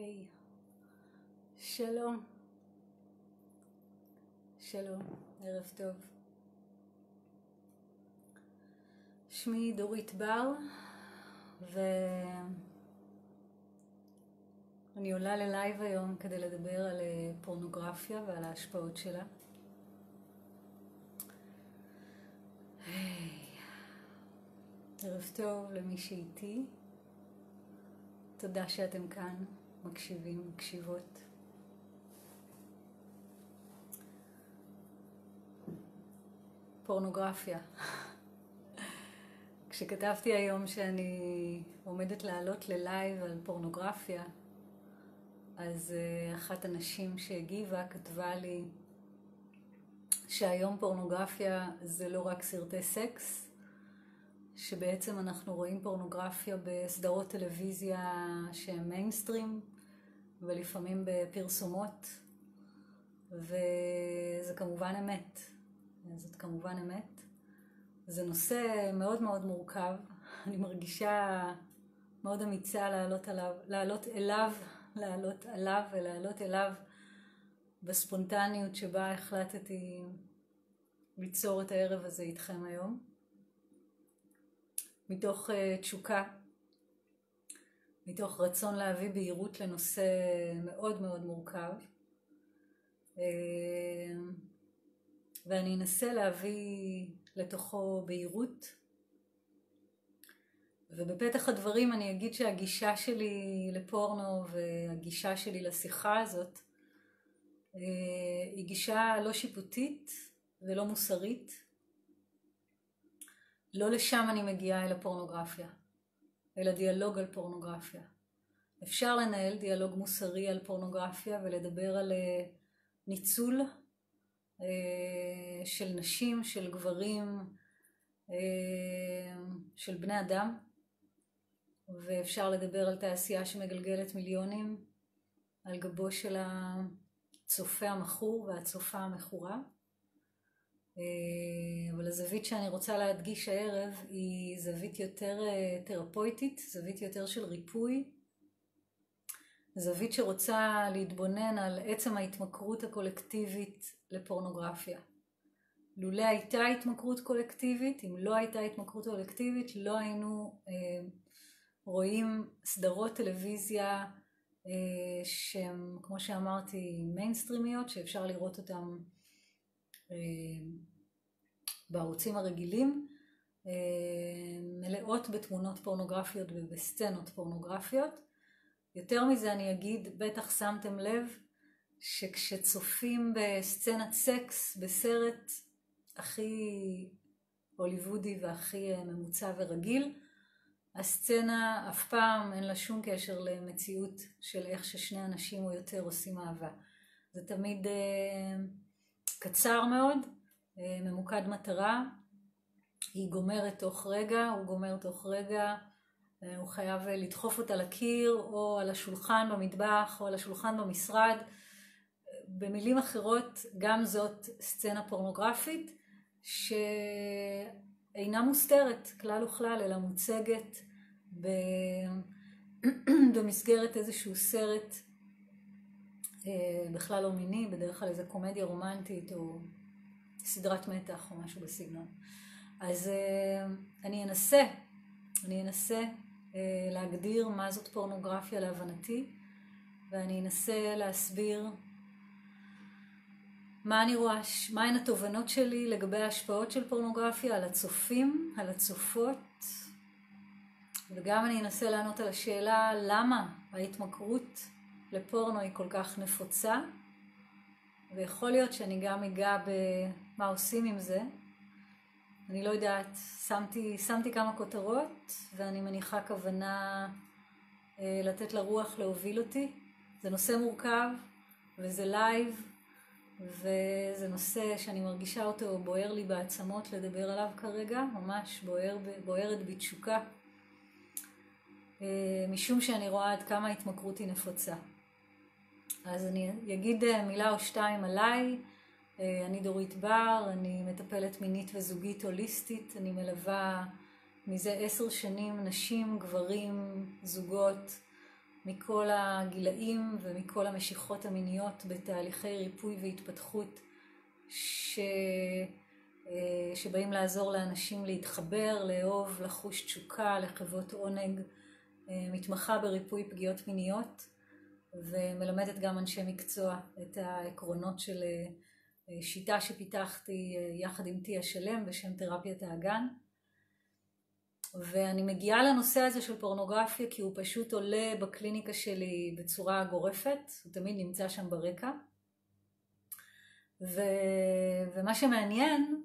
היי, שלום, שלום, ערב טוב. שמי דורית בר, ואני עולה ללייב היום כדי לדבר על אה, פורנוגרפיה ועל ההשפעות שלה. היי, ערב טוב למי שאיתי. תודה שאתם כאן, מקשיבים, מקשיבות. פורנוגרפיה. כשכתבתי היום שאני עומדת לעלות ללייב על פורנוגרפיה, אז uh, אחת הנשים שהגיבה כתבה לי שהיום פורנוגרפיה זה לא רק סרטי סקס, שבעצם אנחנו רואים פורנוגרפיה בסדרות טלוויזיה שהן מיינסטרים ולפעמים בפרסומות וזה כמובן אמת, זאת כמובן אמת. זה נושא מאוד מאוד מורכב, אני מרגישה מאוד אמיצה לעלות, עליו, לעלות אליו, לעלות עליו ולעלות אליו בספונטניות שבה החלטתי ליצור את הערב הזה איתכם היום. מתוך uh, תשוקה, מתוך רצון להביא בהירות לנושא מאוד מאוד מורכב. Uh, ואני אנסה להביא לתוכו בהירות. ובפתח הדברים אני אגיד שהגישה שלי לפורנו והגישה שלי לשיחה הזאת uh, היא גישה לא שיפוטית ולא מוסרית, לא לשם אני מגיעה אל הפורנוגרפיה, אלא דיאלוג על פורנוגרפיה. אפשר לנהל דיאלוג מוסרי על פורנוגרפיה ולדבר על אה, ניצול אה, של נשים, של גברים, אה, של בני אדם, ואפשר לדבר על תעשייה שמגלגלת מיליונים על גבו של הצופה המכור והצופה המכורה. אה, אבל הזווית שאני רוצה להדגיש הערב היא זווית יותר אה, תרפויטית, זווית יותר של ריפוי, זווית שרוצה להתבונן על עצם ההתמכרות הקולקטיבית לפורנוגרפיה. לולא הייתה התמכרות קולקטיבית, אם לא הייתה התמכרות קולקטיבית, לא היינו אה, רואים סדרות טלוויזיה אה, שהן, כמו שאמרתי, מיינסטרימיות, שאפשר לראות אותן אה, בערוצים הרגילים, אה, מלאות בתמונות פורנוגרפיות ובסצנות פורנוגרפיות. יותר מזה אני אגיד, בטח שמתם לב שכשצופים בסצנת סקס בסרט הכי הוליוודי והכי אה, ממוצע ורגיל, הסצנה אף פעם אין לה שום קשר למציאות של איך ששני אנשים או יותר עושים אהבה. זה תמיד קצר מאוד, אה, ממוקד מטרה, היא גומרת תוך רגע, הוא גומר תוך רגע, אה, הוא חייב לדחוף אותה לקיר או על השולחן במטבח או על השולחן במשרד. במילים אחרות, גם זאת סצנה פורנוגרפית שאינה מוסתרת כלל וכלל, אלא מוצגת במסגרת איזשהו סרט אה, בכלל לא מיני, בדרך כלל איזה קומדיה רומנטית או סדרת מתח או משהו בסגנון. אז אה, אני אנסה, אני אנסה אה, להגדיר מה זאת פורנוגרפיה להבנתי, ואני אנסה להסביר מה אני רואה, מהן התובנות שלי לגבי ההשפעות של פורנוגרפיה על הצופים, על הצופות, וגם אני אנסה לענות על השאלה למה ההתמכרות לפורנו היא כל כך נפוצה, ויכול להיות שאני גם אגע במה עושים עם זה. אני לא יודעת, שמתי, שמתי כמה כותרות, ואני מניחה כוונה אה, לתת לרוח להוביל אותי. זה נושא מורכב, וזה live, וזה נושא שאני מרגישה אותו בוער לי בעצמות לדבר עליו כרגע, ממש בוער, בוערת בתשוקה, אה, משום שאני רואה עד כמה ההתמכרות היא נפוצה. אז אני אגיד אה, מילה או שתיים עליי. אה, אני דורית בר, אני מטפלת מינית וזוגית הוליסטית, אני מלווה מזה עשר שנים נשים, גברים, זוגות מכל הגילאים ומכל המשיכות המיניות בתהליכי ריפוי והתפתחות ש... אה, שבאים לעזור לאנשים להתחבר, לאהוב, לחוש תשוקה, לחוות עונג. אה, מתמחה בריפוי פגיעות מיניות ומלמדת גם אנשי מקצוע את העקרונות של שיטה שפיתחתי יחד עם תיה שלם בשם תרפיית האגן. ואני מגיעה לנושא הזה של פורנוגרפיה כי הוא פשוט עולה בקליניקה שלי בצורה גורפת, הוא תמיד נמצא שם ברקע. ו... ומה שמעניין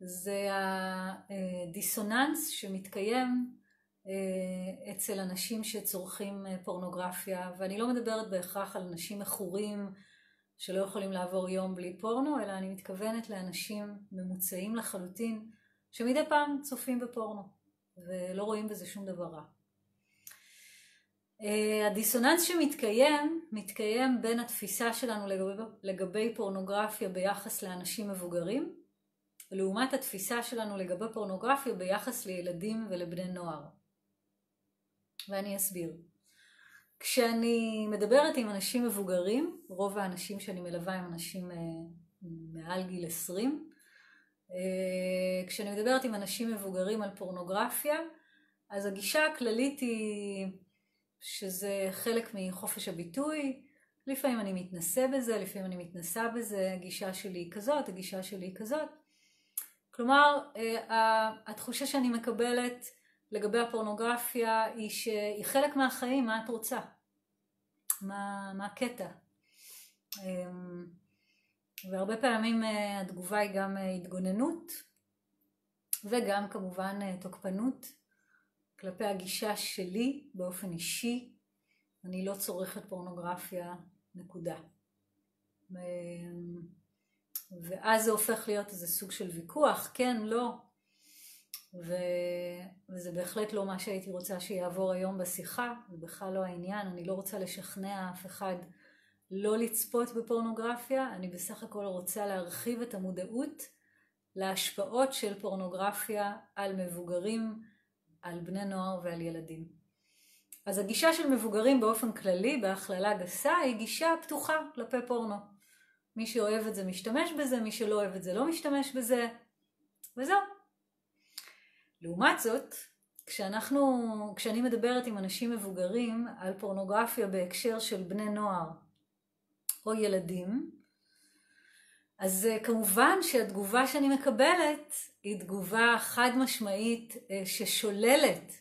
זה הדיסוננס שמתקיים אה, אצל אנשים שצורכים אה, פורנוגרפיה, ואני לא מדברת בהכרח על אנשים מכורים שלא יכולים לעבור יום בלי פורנו, אלא אני מתכוונת לאנשים ממוצעים לחלוטין שמדי פעם צופים בפורנו. ולא רואים בזה שום דבר רע. אה, הדיסוננס שמתקיים, מתקיים בין התפיסה שלנו לגבי, לגבי פורנוגרפיה ביחס לאנשים מבוגרים, לעומת התפיסה שלנו לגבי פורנוגרפיה ביחס לילדים ולבני נוער. ואני אסביר. כשאני מדברת עם אנשים מבוגרים, רוב האנשים שאני מלווה הם אנשים אה, מעל גיל 20, אה, כשאני מדברת עם אנשים מבוגרים על פורנוגרפיה, אז הגישה הכללית היא שזה חלק מחופש הביטוי, לפעמים אני מתנסה בזה, לפעמים אני מתנסה בזה, הגישה שלי היא כזאת, הגישה שלי היא כזאת. כלומר, אה, התחושה שאני מקבלת לגבי הפורנוגרפיה היא שהיא חלק מהחיים, מה את רוצה? מה, מה הקטע? אמ, והרבה פעמים אה, התגובה היא גם אה, התגוננות וגם כמובן אה, תוקפנות כלפי הגישה שלי באופן אישי. אני לא צורכת פורנוגרפיה, נקודה. ואז זה הופך להיות איזה סוג של ויכוח, כן, לא. ו... וזה בהחלט לא מה שהייתי רוצה שיעבור היום בשיחה, זה בכלל לא העניין, אני לא רוצה לשכנע אף אחד לא לצפות בפורנוגרפיה, אני בסך הכל רוצה להרחיב את המודעות להשפעות של פורנוגרפיה על מבוגרים, על בני נוער ועל ילדים. אז הגישה של מבוגרים באופן כללי, בהכללה גסה, היא גישה פתוחה כלפי פורנו. מי שאוהב את זה משתמש בזה, מי שלא אוהב את זה לא משתמש בזה, וזהו. לעומת זאת, כשאנחנו, כשאני מדברת עם אנשים מבוגרים על פורנוגרפיה בהקשר של בני נוער או ילדים, אז אה, כמובן שהתגובה שאני מקבלת היא תגובה חד משמעית אה, ששוללת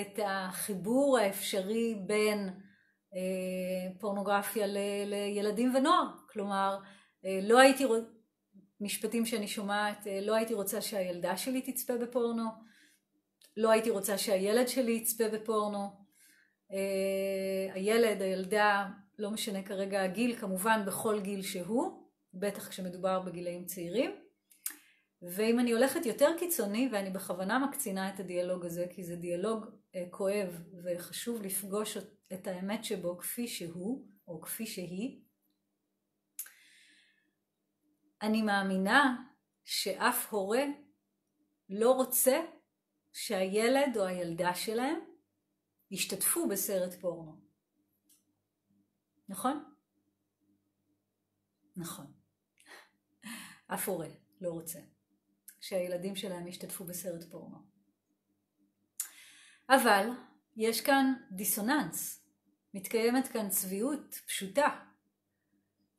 את החיבור האפשרי בין אה, פורנוגרפיה ל- לילדים ונוער. כלומר, לא הייתי, משפטים שאני שומעת, לא הייתי רוצה שהילדה שלי תצפה בפורנו, לא הייתי רוצה שהילד שלי יצפה בפורנו, הילד, הילדה, לא משנה כרגע הגיל, כמובן בכל גיל שהוא, בטח כשמדובר בגילאים צעירים. ואם אני הולכת יותר קיצוני, ואני בכוונה מקצינה את הדיאלוג הזה, כי זה דיאלוג אה, כואב וחשוב לפגוש את האמת שבו כפי שהוא, או כפי שהיא, אני מאמינה שאף הורה לא רוצה שהילד או הילדה שלהם ישתתפו בסרט פורנו. נכון? נכון. אף הורה לא רוצה שהילדים שלהם ישתתפו בסרט פורנו. אבל יש כאן דיסוננס, מתקיימת כאן צביעות פשוטה.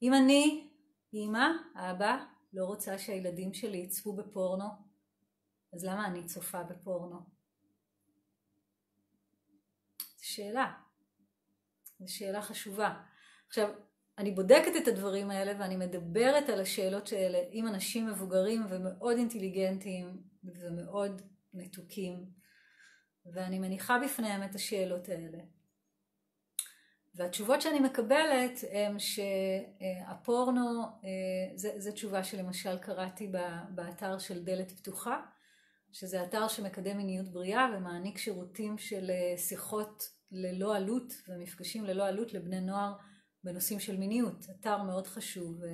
אם אני, אמא, אבא, לא רוצה שהילדים שלי יצפו בפורנו, אז למה אני צופה בפורנו? שאלה. זו שאלה חשובה. עכשיו, אני בודקת את הדברים האלה ואני מדברת על השאלות האלה עם אנשים מבוגרים ומאוד אינטליגנטים ומאוד מתוקים, ואני מניחה בפניהם את השאלות האלה. והתשובות שאני מקבלת הן שהפורנו, זו תשובה שלמשל קראתי באתר של דלת פתוחה, שזה אתר שמקדם מיניות בריאה ומעניק שירותים של שיחות ללא עלות ומפגשים ללא עלות לבני נוער בנושאים של מיניות, אתר מאוד חשוב, אה,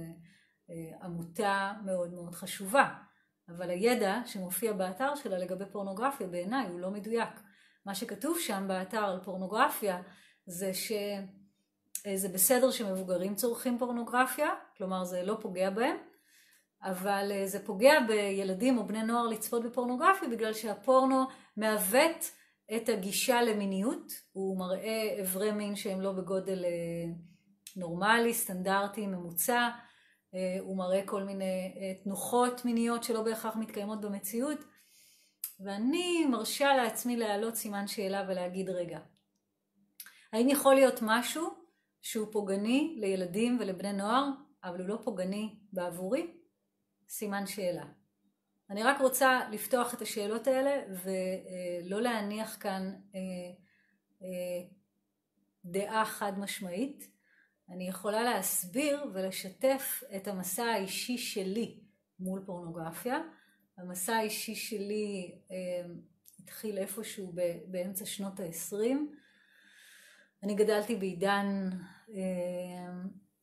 אה, עמותה מאוד מאוד חשובה, אבל הידע שמופיע באתר שלה לגבי פורנוגרפיה בעיניי הוא לא מדויק. מה שכתוב שם באתר על פורנוגרפיה זה שזה בסדר שמבוגרים צורכים פורנוגרפיה, כלומר זה לא פוגע בהם, אבל זה פוגע בילדים או בני נוער לצפות בפורנוגרפיה בגלל שהפורנו מעוות את הגישה למיניות, הוא מראה אברי מין שהם לא בגודל נורמלי, סטנדרטי, ממוצע, הוא מראה כל מיני תנוחות מיניות שלא בהכרח מתקיימות במציאות, ואני מרשה לעצמי להעלות סימן שאלה ולהגיד רגע, האם יכול להיות משהו שהוא פוגעני לילדים ולבני נוער, אבל הוא לא פוגעני בעבורי? סימן שאלה. אני רק רוצה לפתוח את השאלות האלה ולא להניח כאן דעה חד משמעית. אני יכולה להסביר ולשתף את המסע האישי שלי מול פורנוגרפיה. המסע האישי שלי התחיל איפשהו באמצע שנות ה-20. אני גדלתי בעידן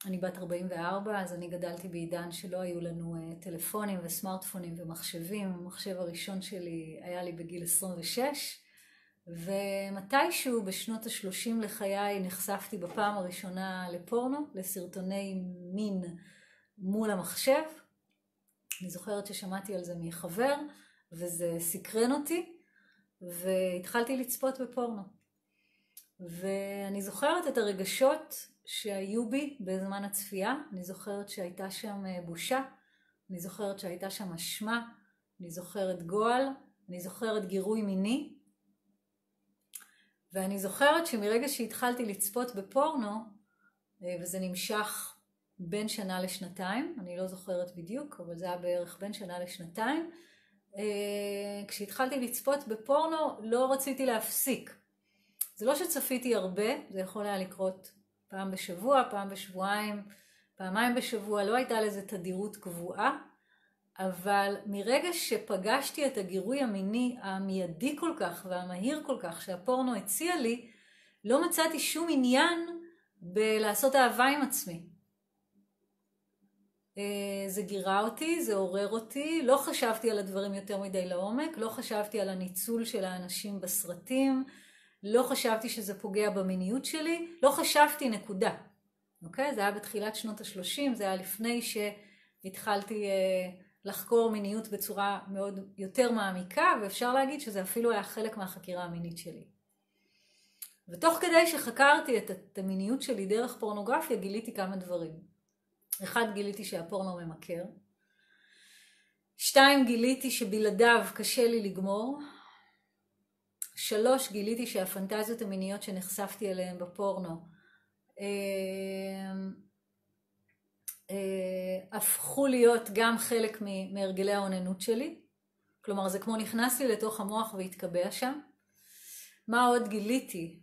אני בת 44, אז אני גדלתי בעידן שלא היו לנו טלפונים וסמארטפונים ומחשבים. המחשב הראשון שלי היה לי בגיל 26, ומתישהו בשנות ה-30 לחיי נחשפתי בפעם הראשונה לפורנו, לסרטוני מין מול המחשב. אני זוכרת ששמעתי על זה מחבר, וזה סקרן אותי, והתחלתי לצפות בפורנו. ואני זוכרת את הרגשות שהיו בי בזמן הצפייה, אני זוכרת שהייתה שם בושה, אני זוכרת שהייתה שם אשמה, אני זוכרת גועל, אני זוכרת גירוי מיני, ואני זוכרת שמרגע שהתחלתי לצפות בפורנו, וזה נמשך בין שנה לשנתיים, אני לא זוכרת בדיוק, אבל זה היה בערך בין שנה לשנתיים, כשהתחלתי לצפות בפורנו לא רציתי להפסיק. זה לא שצפיתי הרבה, זה יכול היה לקרות פעם בשבוע, פעם בשבועיים, פעמיים בשבוע, לא הייתה לזה תדירות קבועה, אבל מרגע שפגשתי את הגירוי המיני המיידי כל כך והמהיר כל כך שהפורנו הציע לי, לא מצאתי שום עניין בלעשות אהבה עם עצמי. זה גירה אותי, זה עורר אותי, לא חשבתי על הדברים יותר מדי לעומק, לא חשבתי על הניצול של האנשים בסרטים, לא חשבתי שזה פוגע במיניות שלי, לא חשבתי נקודה. אוקיי? זה היה בתחילת שנות ה-30, זה היה לפני שהתחלתי לחקור מיניות בצורה מאוד יותר מעמיקה, ואפשר להגיד שזה אפילו היה חלק מהחקירה המינית שלי. ותוך כדי שחקרתי את המיניות שלי דרך פורנוגרפיה, גיליתי כמה דברים. אחד, גיליתי שהפורנו ממכר. שתיים, גיליתי שבלעדיו קשה לי לגמור. שלוש, גיליתי שהפנטזיות המיניות שנחשפתי אליהן בפורנו הפכו להיות גם חלק מהרגלי האוננות שלי. כלומר, זה כמו נכנס לי לתוך המוח והתקבע שם. מה עוד גיליתי?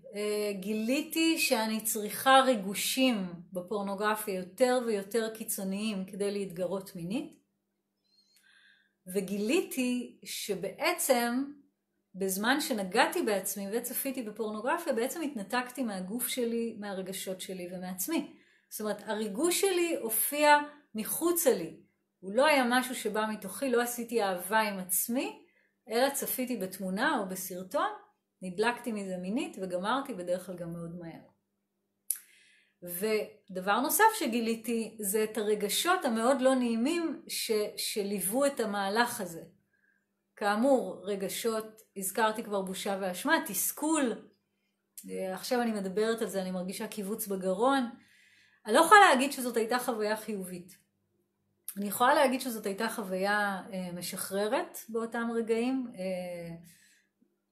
גיליתי שאני צריכה ריגושים בפורנוגרפיה יותר ויותר קיצוניים כדי להתגרות מינית. וגיליתי שבעצם בזמן שנגעתי בעצמי וצפיתי בפורנוגרפיה, בעצם התנתקתי מהגוף שלי, מהרגשות שלי ומעצמי. זאת אומרת, הריגוש שלי הופיע מחוצה לי. הוא לא היה משהו שבא מתוכי, לא עשיתי אהבה עם עצמי, אלא צפיתי בתמונה או בסרטון, נדלקתי מזה מינית וגמרתי בדרך כלל גם מאוד מהר. ודבר נוסף שגיליתי זה את הרגשות המאוד לא נעימים ש, שליוו את המהלך הזה. כאמור, רגשות, הזכרתי כבר בושה ואשמה, תסכול, עכשיו אני מדברת על זה, אני מרגישה קיבוץ בגרון. אני לא יכולה להגיד שזאת הייתה חוויה חיובית. אני יכולה להגיד שזאת הייתה חוויה אה, משחררת באותם רגעים, אה,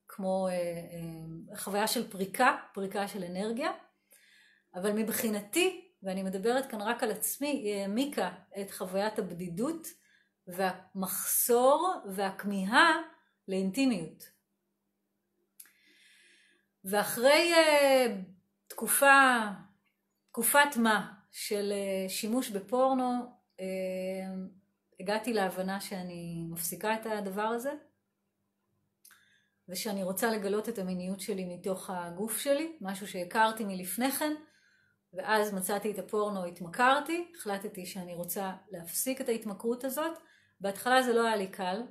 כמו אה, אה, חוויה של פריקה, פריקה של אנרגיה, אבל מבחינתי, ואני מדברת כאן רק על עצמי, היא העמיקה את חוויית הבדידות והמחסור והכמיהה לאינטימיות. ואחרי uh, תקופה, תקופת מה של uh, שימוש בפורנו, uh, הגעתי להבנה שאני מפסיקה את הדבר הזה, ושאני רוצה לגלות את המיניות שלי מתוך הגוף שלי, משהו שהכרתי מלפני כן, ואז מצאתי את הפורנו, התמכרתי, החלטתי שאני רוצה להפסיק את ההתמכרות הזאת. בהתחלה זה לא היה לי קל,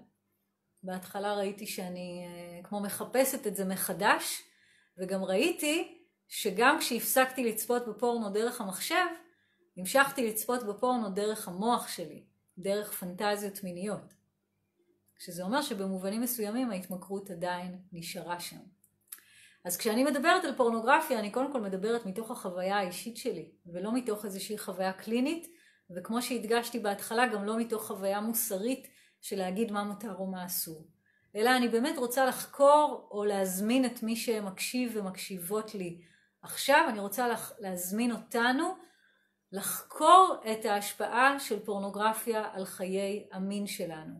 בהתחלה ראיתי שאני כמו מחפשת את זה מחדש, וגם ראיתי שגם כשהפסקתי לצפות בפורנו דרך המחשב, המשכתי לצפות בפורנו דרך המוח שלי, דרך פנטזיות מיניות. שזה אומר שבמובנים מסוימים ההתמכרות עדיין נשארה שם. אז כשאני מדברת על פורנוגרפיה, אני קודם כל מדברת מתוך החוויה האישית שלי, ולא מתוך איזושהי חוויה קלינית, וכמו שהדגשתי בהתחלה, גם לא מתוך חוויה מוסרית של להגיד מה מותר או מה אסור. אלא אני באמת רוצה לחקור או להזמין את מי שמקשיב ומקשיבות לי עכשיו, אני רוצה להזמין אותנו לחקור את ההשפעה של פורנוגרפיה על חיי המין שלנו.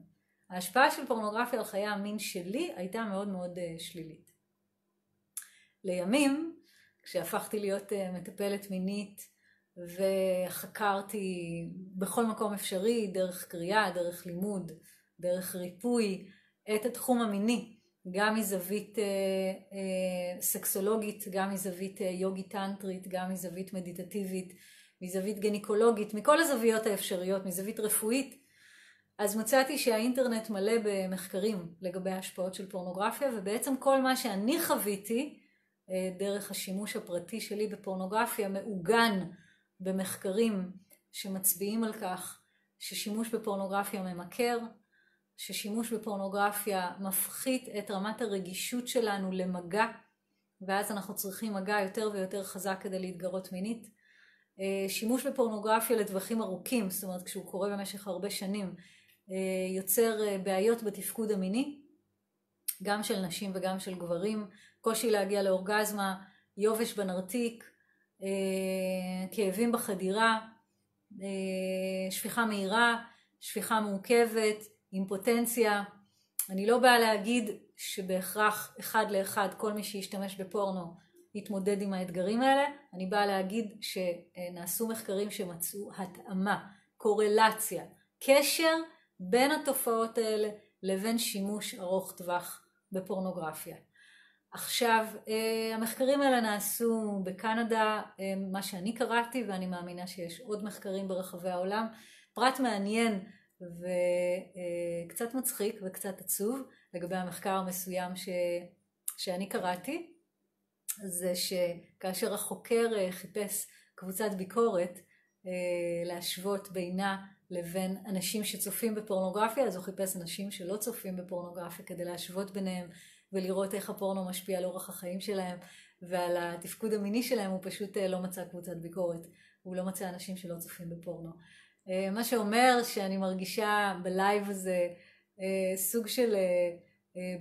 ההשפעה של פורנוגרפיה על חיי המין שלי הייתה מאוד מאוד uh, שלילית. לימים, כשהפכתי להיות uh, מטפלת מינית וחקרתי בכל מקום אפשרי, דרך קריאה, דרך לימוד, דרך ריפוי, את התחום המיני, גם מזווית אה, אה, סקסולוגית, גם מזווית אה, יוגית טנטרית, גם מזווית מדיטטיבית, מזווית גניקולוגית, מכל הזוויות האפשריות, מזווית רפואית, אז מצאתי שהאינטרנט מלא במחקרים לגבי ההשפעות של פורנוגרפיה, ובעצם כל מה שאני חוויתי אה, דרך השימוש הפרטי שלי בפורנוגרפיה מעוגן במחקרים שמצביעים על כך ששימוש בפורנוגרפיה ממכר, ששימוש בפורנוגרפיה מפחית את רמת הרגישות שלנו למגע, ואז אנחנו צריכים מגע יותר ויותר חזק כדי להתגרות מינית. אה, שימוש בפורנוגרפיה לטווחים ארוכים, זאת אומרת כשהוא קורה במשך הרבה שנים, אה, יוצר אה, בעיות בתפקוד המיני, גם של נשים וגם של גברים, קושי להגיע לאורגזמה, יובש בנרתיק, כאבים בחדירה, שפיכה מהירה, שפיכה מורכבת, אימפוטנציה. אני לא באה להגיד שבהכרח אחד לאחד כל מי שישתמש בפורנו יתמודד עם האתגרים האלה, אני באה להגיד שנעשו מחקרים שמצאו התאמה, קורלציה, קשר בין התופעות האלה לבין שימוש ארוך טווח בפורנוגרפיה. עכשיו, אה, המחקרים האלה נעשו בקנדה, אה, מה שאני קראתי, ואני מאמינה שיש עוד מחקרים ברחבי העולם. פרט מעניין וקצת מצחיק וקצת עצוב לגבי המחקר המסוים ש... שאני קראתי, זה שכאשר החוקר אה, חיפש קבוצת ביקורת אה, להשוות בינה לבין אנשים שצופים בפורנוגרפיה, אז הוא חיפש אנשים שלא צופים בפורנוגרפיה כדי להשוות ביניהם ולראות איך הפורנו משפיע על אורח החיים שלהם ועל התפקוד המיני שלהם, הוא פשוט אה, לא מצא קבוצת ביקורת, הוא לא מצא אנשים שלא צופים בפורנו. אה, מה שאומר שאני מרגישה בלייב הזה אה, סוג של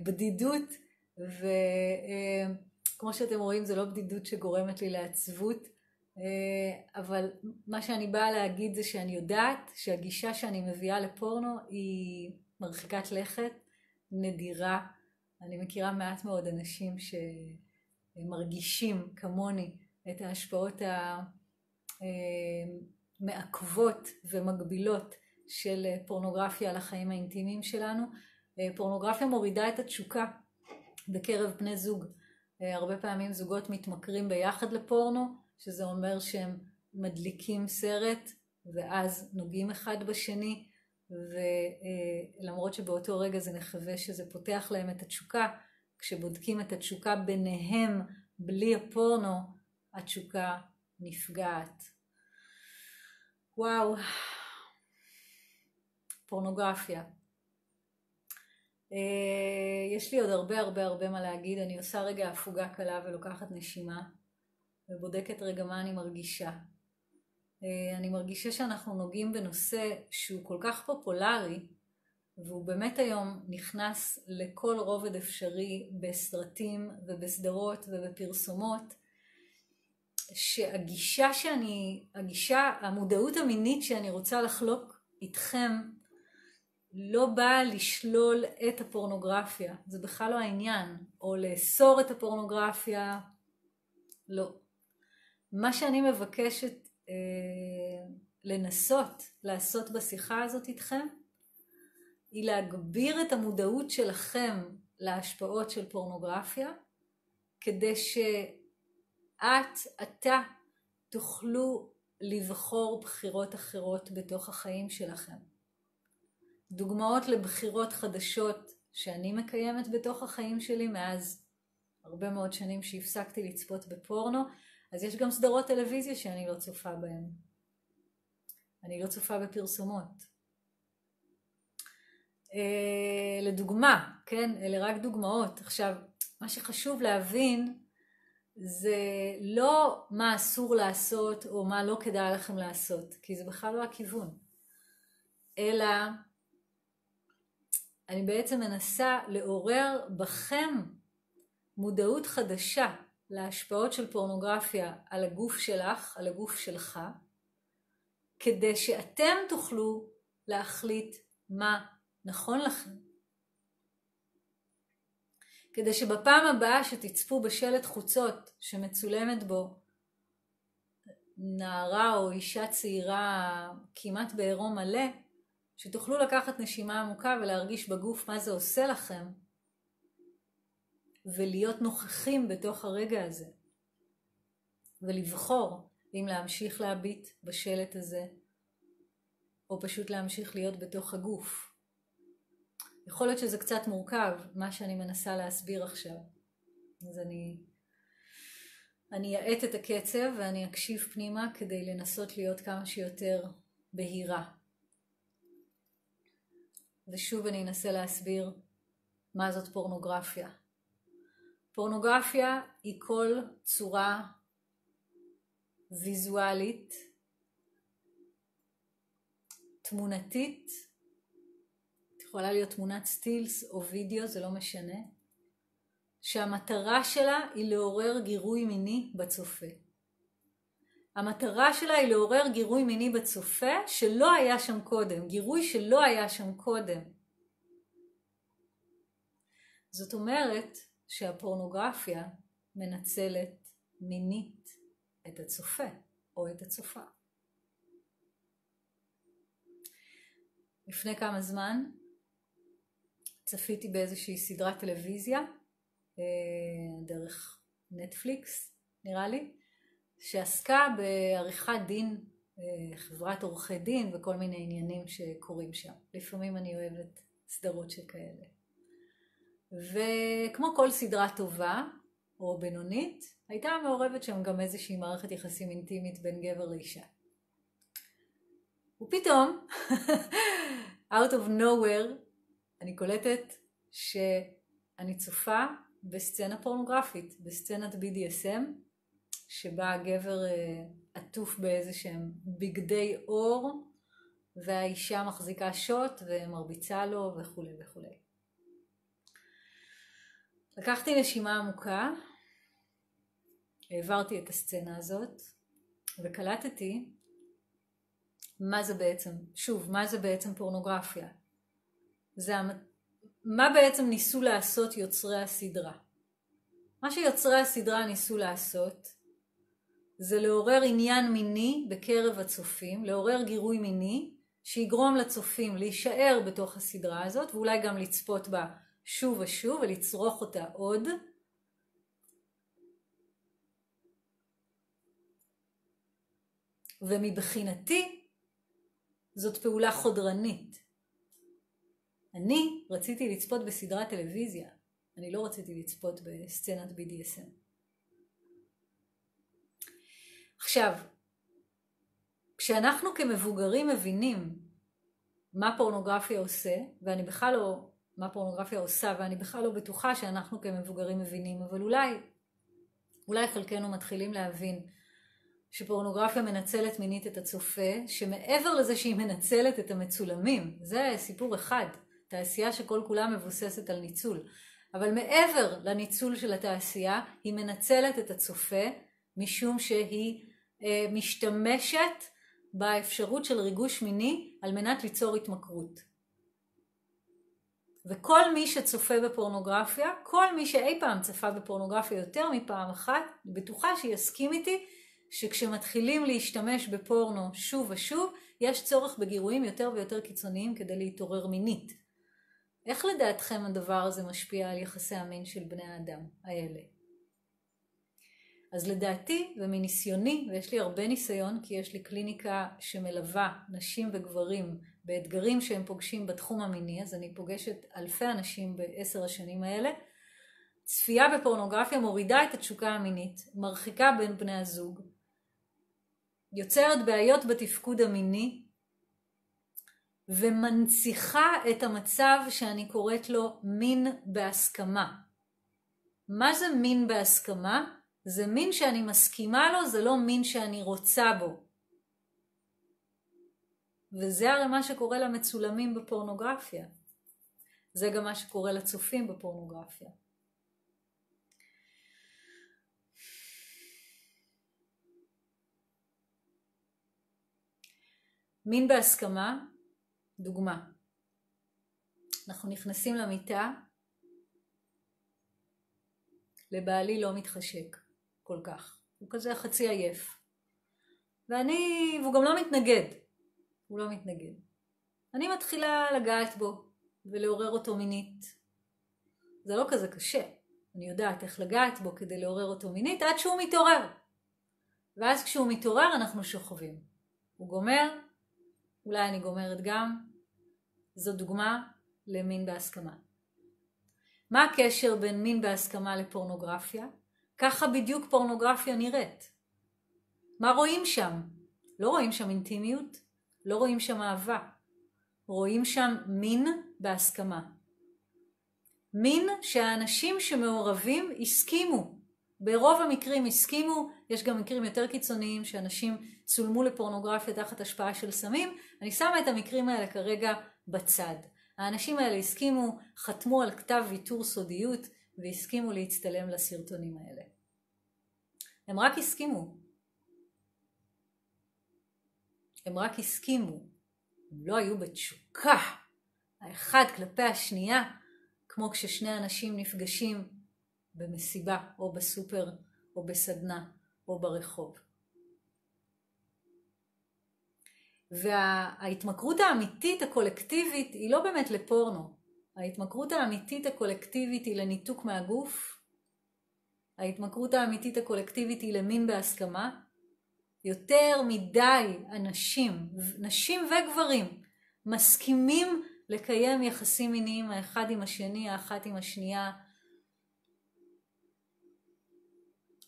בדידות, וכמו שאתם רואים זה לא בדידות שגורמת לי לעצבות, אבל מה שאני באה להגיד זה שאני יודעת שהגישה שאני מביאה לפורנו היא מרחיקת לכת, נדירה. אני מכירה מעט מאוד אנשים שמרגישים כמוני את ההשפעות ה... מעכבות ומגבילות של אה, פורנוגרפיה על החיים האינטימיים שלנו. אה, פורנוגרפיה מורידה את התשוקה בקרב בני זוג. אה, הרבה פעמים זוגות מתמכרים ביחד לפורנו, שזה אומר שהם מדליקים סרט ואז נוגעים אחד בשני, ולמרות שבאותו רגע זה נחווה שזה פותח להם את התשוקה, כשבודקים את התשוקה ביניהם בלי הפורנו, התשוקה נפגעת. וואו, פורנוגרפיה. אה, יש לי עוד הרבה הרבה הרבה מה להגיד, אני עושה רגע הפוגה קלה ולוקחת נשימה ובודקת רגע מה אני מרגישה. אה, אני מרגישה שאנחנו נוגעים בנושא שהוא כל כך פופולרי והוא באמת היום נכנס לכל רובד אפשרי בסרטים ובסדרות ובפרסומות שהגישה שאני, הגישה, המודעות המינית שאני רוצה לחלוק איתכם לא באה לשלול את הפורנוגרפיה, זה בכלל לא העניין, או לאסור את הפורנוגרפיה, לא. מה שאני מבקשת לנסות לעשות בשיחה הזאת איתכם, היא להגביר את המודעות שלכם להשפעות של פורנוגרפיה, כדי ש... את, אתה, תוכלו לבחור בחירות אחרות בתוך החיים שלכם. דוגמאות לבחירות חדשות שאני מקיימת בתוך החיים שלי מאז הרבה מאוד שנים שהפסקתי לצפות בפורנו, אז יש גם סדרות טלוויזיה שאני לא צופה בהן. אני לא צופה בפרסומות. אה, לדוגמה, כן, אלה רק דוגמאות. עכשיו, מה שחשוב להבין זה לא מה אסור לעשות או מה לא כדאי לכם לעשות, כי זה בכלל לא הכיוון. אלא אני בעצם מנסה לעורר בכם מודעות חדשה להשפעות של פורנוגרפיה על הגוף שלך, על הגוף שלך, כדי שאתם תוכלו להחליט מה נכון לכם. כדי שבפעם הבאה שתצפו בשלט חוצות שמצולמת בו נערה או אישה צעירה כמעט בעירום מלא, שתוכלו לקחת נשימה עמוקה ולהרגיש בגוף מה זה עושה לכם, ולהיות נוכחים בתוך הרגע הזה, ולבחור אם להמשיך להביט בשלט הזה, או פשוט להמשיך להיות בתוך הגוף. יכול להיות שזה קצת מורכב, מה שאני מנסה להסביר עכשיו. אז אני, אני אאט את הקצב ואני אקשיב פנימה כדי לנסות להיות כמה שיותר בהירה. ושוב אני אנסה להסביר מה זאת פורנוגרפיה. פורנוגרפיה היא כל צורה ויזואלית, תמונתית, יכולה להיות תמונת סטילס או וידאו, זה לא משנה, שהמטרה שלה היא לעורר גירוי מיני בצופה. המטרה שלה היא לעורר גירוי מיני בצופה שלא היה שם קודם, גירוי שלא היה שם קודם. זאת אומרת שהפורנוגרפיה מנצלת מינית את הצופה או את הצופה. לפני כמה זמן צפיתי באיזושהי סדרת טלוויזיה אה, דרך נטפליקס נראה לי, שעסקה בעריכת דין, אה, חברת עורכי דין וכל מיני עניינים שקורים שם. לפעמים אני אוהבת סדרות שכאלה. וכמו כל סדרה טובה או בינונית, הייתה מעורבת שם גם איזושהי מערכת יחסים אינטימית בין גבר לאישה. ופתאום, out of nowhere, אני קולטת שאני צופה בסצנה פורנוגרפית, בסצנת BDSM, שבה הגבר אה, עטוף באיזה שהם בגדי אור, והאישה מחזיקה שוט ומרביצה לו וכולי וכולי. לקחתי נשימה עמוקה, העברתי את הסצנה הזאת, וקלטתי מה זה בעצם, שוב, מה זה בעצם פורנוגרפיה. זה מה בעצם ניסו לעשות יוצרי הסדרה. מה שיוצרי הסדרה ניסו לעשות זה לעורר עניין מיני בקרב הצופים, לעורר גירוי מיני שיגרום לצופים להישאר בתוך הסדרה הזאת ואולי גם לצפות בה שוב ושוב ולצרוך אותה עוד. ומבחינתי זאת פעולה חודרנית. אני רציתי לצפות בסדרת טלוויזיה, אני לא רציתי לצפות בסצנת BDSM. עכשיו, כשאנחנו כמבוגרים מבינים מה פורנוגרפיה עושה, ואני בכלל לא, מה פורנוגרפיה עושה, ואני בכלל לא בטוחה שאנחנו כמבוגרים מבינים, אבל אולי, אולי חלקנו מתחילים להבין שפורנוגרפיה מנצלת מינית את הצופה, שמעבר לזה שהיא מנצלת את המצולמים, זה סיפור אחד, תעשייה שכל כולה מבוססת על ניצול. אבל מעבר לניצול של התעשייה, היא מנצלת את הצופה משום שהיא אה, משתמשת באפשרות של ריגוש מיני על מנת ליצור התמכרות. וכל מי שצופה בפורנוגרפיה, כל מי שאי פעם צפה בפורנוגרפיה יותר מפעם אחת, בטוחה שיסכים איתי שכשמתחילים להשתמש בפורנו שוב ושוב, יש צורך בגירויים יותר ויותר קיצוניים כדי להתעורר מינית. איך לדעתכם הדבר הזה משפיע על יחסי המין של בני האדם האלה? אז לדעתי ומניסיוני, ויש לי הרבה ניסיון כי יש לי קליניקה שמלווה נשים וגברים באתגרים שהם פוגשים בתחום המיני, אז אני פוגשת אלפי אנשים בעשר השנים האלה, צפייה בפורנוגרפיה מורידה את התשוקה המינית, מרחיקה בין בני הזוג, יוצרת בעיות בתפקוד המיני, ומנציחה את המצב שאני קוראת לו מין בהסכמה. מה זה מין בהסכמה? זה מין שאני מסכימה לו, זה לא מין שאני רוצה בו. וזה הרי מה שקורה למצולמים בפורנוגרפיה. זה גם מה שקורה לצופים בפורנוגרפיה. מין בהסכמה, דוגמה. אנחנו נכנסים למיטה, לבעלי לא מתחשק כל כך, הוא כזה חצי עייף. ואני, והוא גם לא מתנגד, הוא לא מתנגד. אני מתחילה לגעת בו ולעורר אותו מינית. זה לא כזה קשה, אני יודעת איך לגעת בו כדי לעורר אותו מינית עד שהוא מתעורר. ואז כשהוא מתעורר אנחנו שוכבים. הוא גומר, אולי אני גומרת גם, זו דוגמה למין בהסכמה. מה הקשר בין מין בהסכמה לפורנוגרפיה? ככה בדיוק פורנוגרפיה נראית. מה רואים שם? לא רואים שם אינטימיות, לא רואים שם אהבה. רואים שם מין בהסכמה. מין שהאנשים שמעורבים הסכימו. ברוב המקרים הסכימו, יש גם מקרים יותר קיצוניים שאנשים צולמו לפורנוגרפיה תחת השפעה של סמים, אני שמה את המקרים האלה כרגע בצד. האנשים האלה הסכימו, חתמו על כתב ויתור סודיות והסכימו להצטלם לסרטונים האלה. הם רק הסכימו. הם רק הסכימו. הם לא היו בתשוקה האחד כלפי השנייה, כמו כששני אנשים נפגשים במסיבה או בסופר או בסדנה או ברחוב. וההתמכרות האמיתית הקולקטיבית היא לא באמת לפורנו. ההתמכרות האמיתית הקולקטיבית היא לניתוק מהגוף. ההתמכרות האמיתית הקולקטיבית היא למין בהסכמה. יותר מדי אנשים, נשים וגברים, מסכימים לקיים יחסים מיניים האחד עם השני, האחת עם השנייה,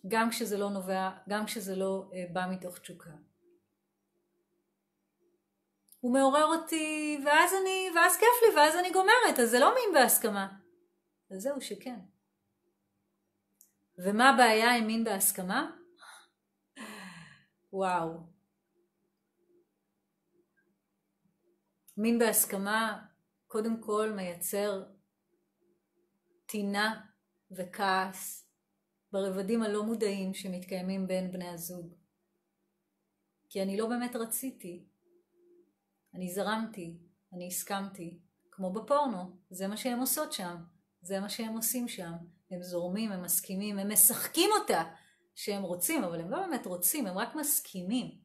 גם כשזה לא נובע, גם כשזה לא אה, בא מתוך תשוקה. הוא מעורר אותי, ואז אני, ואז כיף לי, ואז אני גומרת, אז זה לא מין בהסכמה. אז זהו שכן. ומה הבעיה עם מין בהסכמה? וואו. מין בהסכמה קודם כל מייצר טינה וכעס ברבדים הלא מודעים שמתקיימים בין בני הזוג. כי אני לא באמת רציתי, אני זרמתי, אני הסכמתי, כמו בפורנו, זה מה שהם עושות שם, זה מה שהם עושים שם, הם זורמים, הם מסכימים, הם משחקים אותה שהם רוצים, אבל הם לא באמת רוצים, הם רק מסכימים.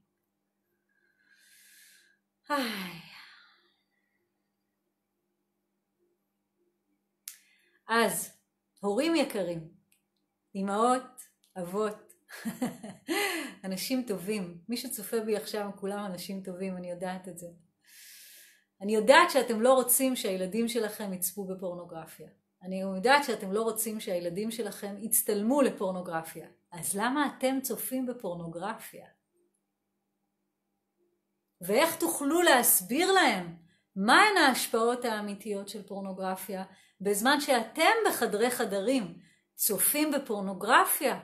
אז, הורים יקרים, אמהות, אבות, אנשים טובים, מי שצופה בי עכשיו כולם אנשים טובים, אני יודעת את זה. אני יודעת שאתם לא רוצים שהילדים שלכם יצפו בפורנוגרפיה. אני יודעת שאתם לא רוצים שהילדים שלכם יצטלמו לפורנוגרפיה. אז למה אתם צופים בפורנוגרפיה? ואיך תוכלו להסביר להם מהן ההשפעות האמיתיות של פורנוגרפיה בזמן שאתם בחדרי חדרים צופים בפורנוגרפיה?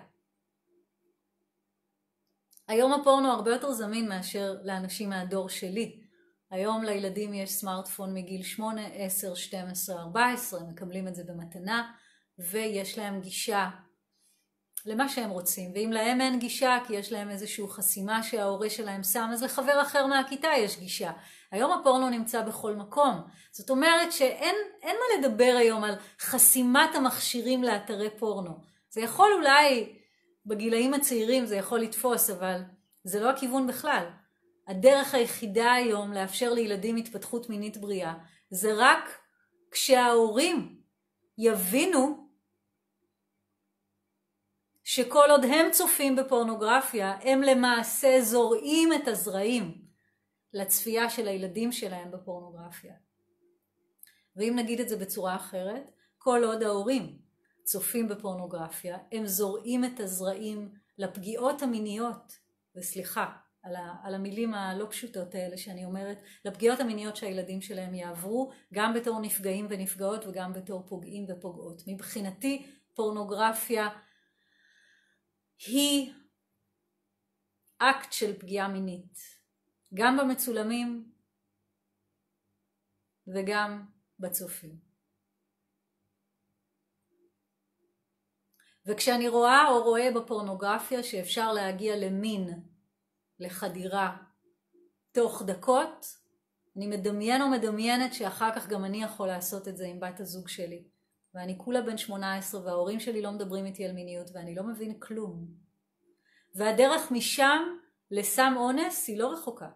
היום הפורנו הרבה יותר זמין מאשר לאנשים מהדור שלי. היום לילדים יש סמארטפון מגיל 8, 10, 12, 14, הם מקבלים את זה במתנה, ויש להם גישה למה שהם רוצים. ואם להם אין גישה, כי יש להם איזושהי חסימה שההורה שלהם שם, אז לחבר אחר מהכיתה יש גישה. היום הפורנו נמצא בכל מקום. זאת אומרת שאין מה לדבר היום על חסימת המכשירים לאתרי פורנו. זה יכול אולי, בגילאים הצעירים זה יכול לתפוס, אבל זה לא הכיוון בכלל. הדרך היחידה היום לאפשר לילדים התפתחות מינית בריאה זה רק כשההורים יבינו שכל עוד הם צופים בפורנוגרפיה הם למעשה זורעים את הזרעים לצפייה של הילדים שלהם בפורנוגרפיה. ואם נגיד את זה בצורה אחרת, כל עוד ההורים צופים בפורנוגרפיה, הם זורעים את הזרעים לפגיעות המיניות, וסליחה על, ה, על המילים הלא פשוטות האלה שאני אומרת, לפגיעות המיניות שהילדים שלהם יעברו, גם בתור נפגעים ונפגעות וגם בתור פוגעים ופוגעות. מבחינתי פורנוגרפיה היא אקט של פגיעה מינית, גם במצולמים וגם בצופים. וכשאני רואה או רואה בפורנוגרפיה שאפשר להגיע למין, לחדירה, תוך דקות, אני מדמיין או מדמיינת שאחר כך גם אני יכול לעשות את זה עם בת הזוג שלי. ואני כולה בן 18 וההורים שלי לא מדברים איתי על מיניות ואני לא מבין כלום. והדרך משם לסם אונס היא לא רחוקה.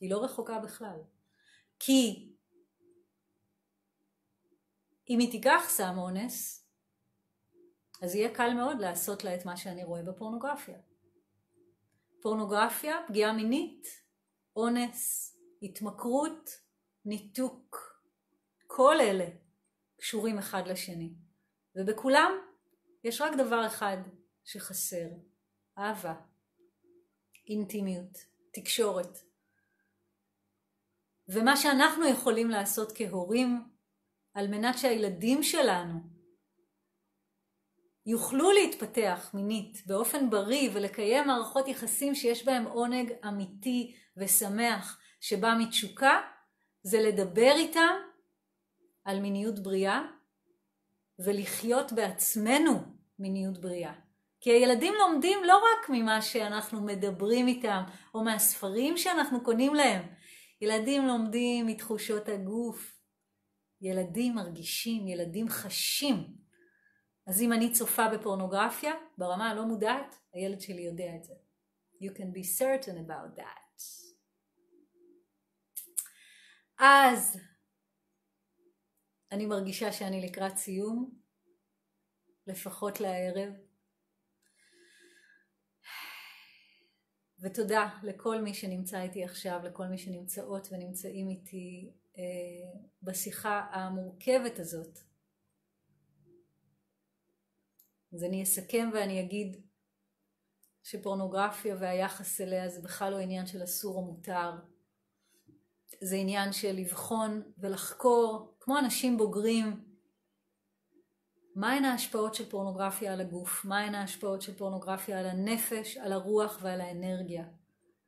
היא לא רחוקה בכלל. כי אם היא תיקח סם אונס, אז יהיה קל מאוד לעשות לה את מה שאני רואה בפורנוגרפיה. פורנוגרפיה, פגיעה מינית, אונס, התמכרות, ניתוק. כל אלה קשורים אחד לשני. ובכולם יש רק דבר אחד שחסר, אהבה, אינטימיות, תקשורת. ומה שאנחנו יכולים לעשות כהורים על מנת שהילדים שלנו יוכלו להתפתח מינית באופן בריא ולקיים מערכות יחסים שיש בהם עונג אמיתי ושמח שבא מתשוקה, זה לדבר איתם על מיניות בריאה ולחיות בעצמנו מיניות בריאה. כי הילדים לומדים לא רק ממה שאנחנו מדברים איתם או מהספרים שאנחנו קונים להם, ילדים לומדים מתחושות הגוף, ילדים מרגישים, ילדים חשים. אז אם אני צופה בפורנוגרפיה, ברמה הלא מודעת, הילד שלי יודע את זה. You can be certain about that. אז אני מרגישה שאני לקראת סיום, לפחות לערב. ותודה לכל מי שנמצא איתי עכשיו, לכל מי שנמצאות ונמצאים איתי אה, בשיחה המורכבת הזאת. אז אני אסכם ואני אגיד שפורנוגרפיה והיחס אליה זה בכלל לא עניין של אסור או מותר. זה עניין של לבחון ולחקור, כמו אנשים בוגרים, מהן ההשפעות של פורנוגרפיה על הגוף, מהן ההשפעות של פורנוגרפיה על הנפש, על הרוח ועל האנרגיה.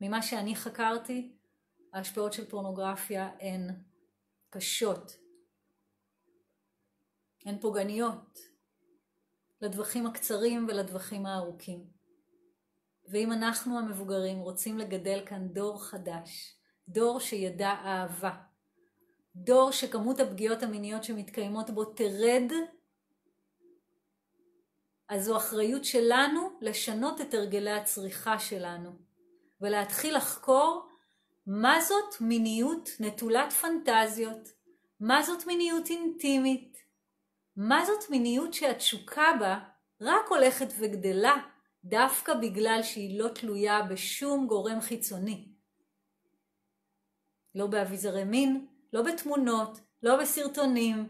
ממה שאני חקרתי, ההשפעות של פורנוגרפיה הן קשות, הן פוגעניות, לטווחים הקצרים ולטווחים הארוכים. ואם אנחנו המבוגרים רוצים לגדל כאן דור חדש, דור שידע אהבה, דור שכמות הפגיעות המיניות שמתקיימות בו תרד, אז זו אחריות שלנו לשנות את הרגלי הצריכה שלנו ולהתחיל לחקור מה זאת מיניות נטולת פנטזיות, מה זאת מיניות אינטימית, מה זאת מיניות שהתשוקה בה רק הולכת וגדלה דווקא בגלל שהיא לא תלויה בשום גורם חיצוני. לא באביזרי מין, לא בתמונות, לא בסרטונים,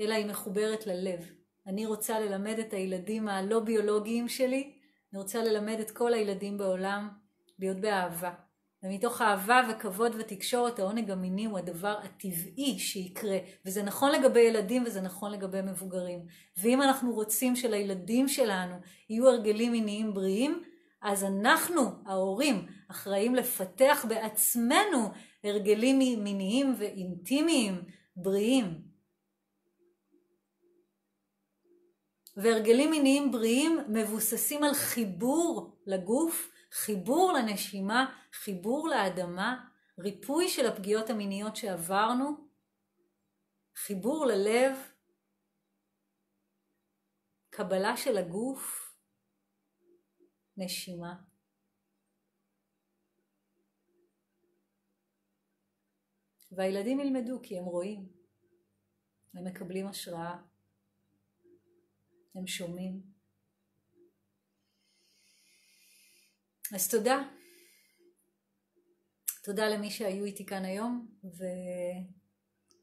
אלא היא מחוברת ללב. אני רוצה ללמד את הילדים הלא ביולוגיים שלי, אני רוצה ללמד את כל הילדים בעולם להיות באהבה. ומתוך אהבה וכבוד ותקשורת העונג המיני הוא הדבר הטבעי שיקרה. וזה נכון לגבי ילדים וזה נכון לגבי מבוגרים. ואם אנחנו רוצים שלילדים שלנו יהיו הרגלים מיניים בריאים אז אנחנו ההורים אחראים לפתח בעצמנו הרגלים מיניים ואינטימיים בריאים. והרגלים מיניים בריאים מבוססים על חיבור לגוף חיבור לנשימה, חיבור לאדמה, ריפוי של הפגיעות המיניות שעברנו, חיבור ללב, קבלה של הגוף, נשימה. והילדים ילמדו כי הם רואים, הם מקבלים השראה, הם שומעים. אז תודה. תודה למי שהיו איתי כאן היום,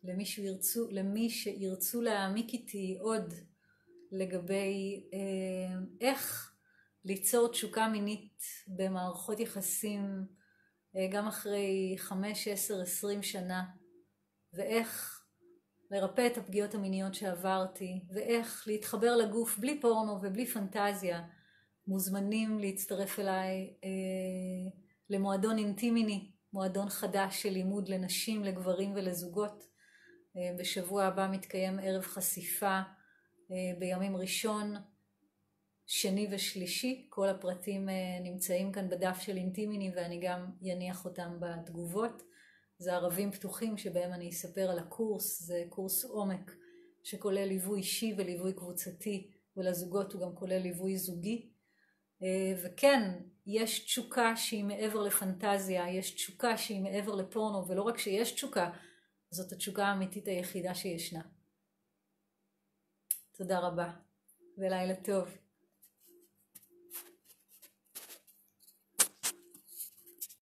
למי שירצו, למי שירצו להעמיק איתי עוד לגבי אה, איך ליצור תשוקה מינית במערכות יחסים אה, גם אחרי חמש, עשר, עשרים שנה, ואיך לרפא את הפגיעות המיניות שעברתי, ואיך להתחבר לגוף בלי פורנו ובלי פנטזיה, מוזמנים להצטרף אליי אה, למועדון אינטימיני, מועדון חדש של לימוד לנשים, לגברים ולזוגות. אה, בשבוע הבא מתקיים ערב חשיפה אה, בימים ראשון, שני ושלישי. כל הפרטים אה, נמצאים כאן בדף של אינטימיני ואני גם אניח אותם בתגובות. זה ערבים פתוחים שבהם אני אספר על הקורס, זה קורס עומק שכולל ליווי אישי וליווי קבוצתי ולזוגות הוא גם כולל ליווי זוגי. וכן, יש תשוקה שהיא מעבר לפנטזיה, יש תשוקה שהיא מעבר לפורנו, ולא רק שיש תשוקה, זאת התשוקה האמיתית היחידה שישנה. תודה רבה, ולילה טוב.